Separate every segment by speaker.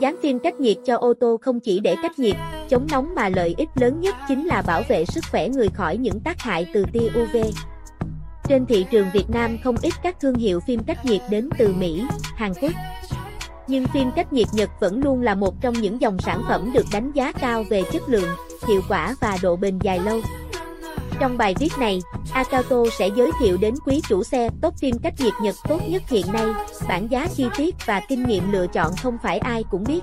Speaker 1: Dán phim cách nhiệt cho ô tô không chỉ để cách nhiệt, chống nóng mà lợi ích lớn nhất chính là bảo vệ sức khỏe người khỏi những tác hại từ tia UV. Trên thị trường Việt Nam không ít các thương hiệu phim cách nhiệt đến từ Mỹ, Hàn Quốc. Nhưng phim cách nhiệt Nhật vẫn luôn là một trong những dòng sản phẩm được đánh giá cao về chất lượng, hiệu quả và độ bền dài lâu. Trong bài viết này, Akato sẽ giới thiệu đến quý chủ xe top phim cách nhiệt Nhật tốt nhất hiện nay, bản giá chi tiết và kinh nghiệm lựa chọn không phải ai cũng biết.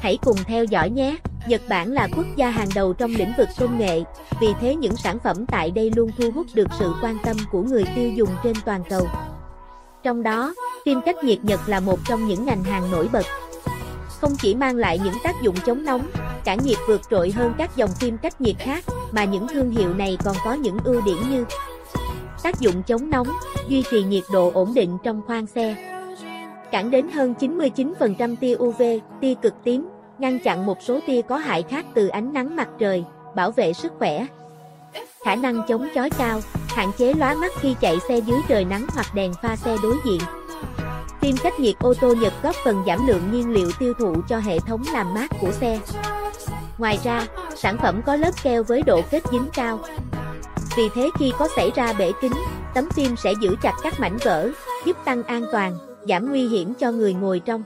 Speaker 1: Hãy cùng theo dõi nhé! Nhật Bản là quốc gia hàng đầu trong lĩnh vực công nghệ, vì thế những sản phẩm tại đây luôn thu hút được sự quan tâm của người tiêu dùng trên toàn cầu. Trong đó, phim cách nhiệt Nhật là một trong những ngành hàng nổi bật. Không chỉ mang lại những tác dụng chống nóng, cả nhiệt vượt trội hơn các dòng phim cách nhiệt khác, mà những thương hiệu này còn có những ưu điểm như tác dụng chống nóng, duy trì nhiệt độ ổn định trong khoang xe, cản đến hơn 99% tia UV, tia cực tím, ngăn chặn một số tia có hại khác từ ánh nắng mặt trời, bảo vệ sức khỏe. Khả năng chống chói cao, hạn chế lóa mắt khi chạy xe dưới trời nắng hoặc đèn pha xe đối diện. Phim cách nhiệt ô tô Nhật góp phần giảm lượng nhiên liệu tiêu thụ cho hệ thống làm mát của xe. Ngoài ra, sản phẩm có lớp keo với độ kết dính cao. Vì thế khi có xảy ra bể kính, tấm phim sẽ giữ chặt các mảnh vỡ, giúp tăng an toàn, giảm nguy hiểm cho người ngồi trong.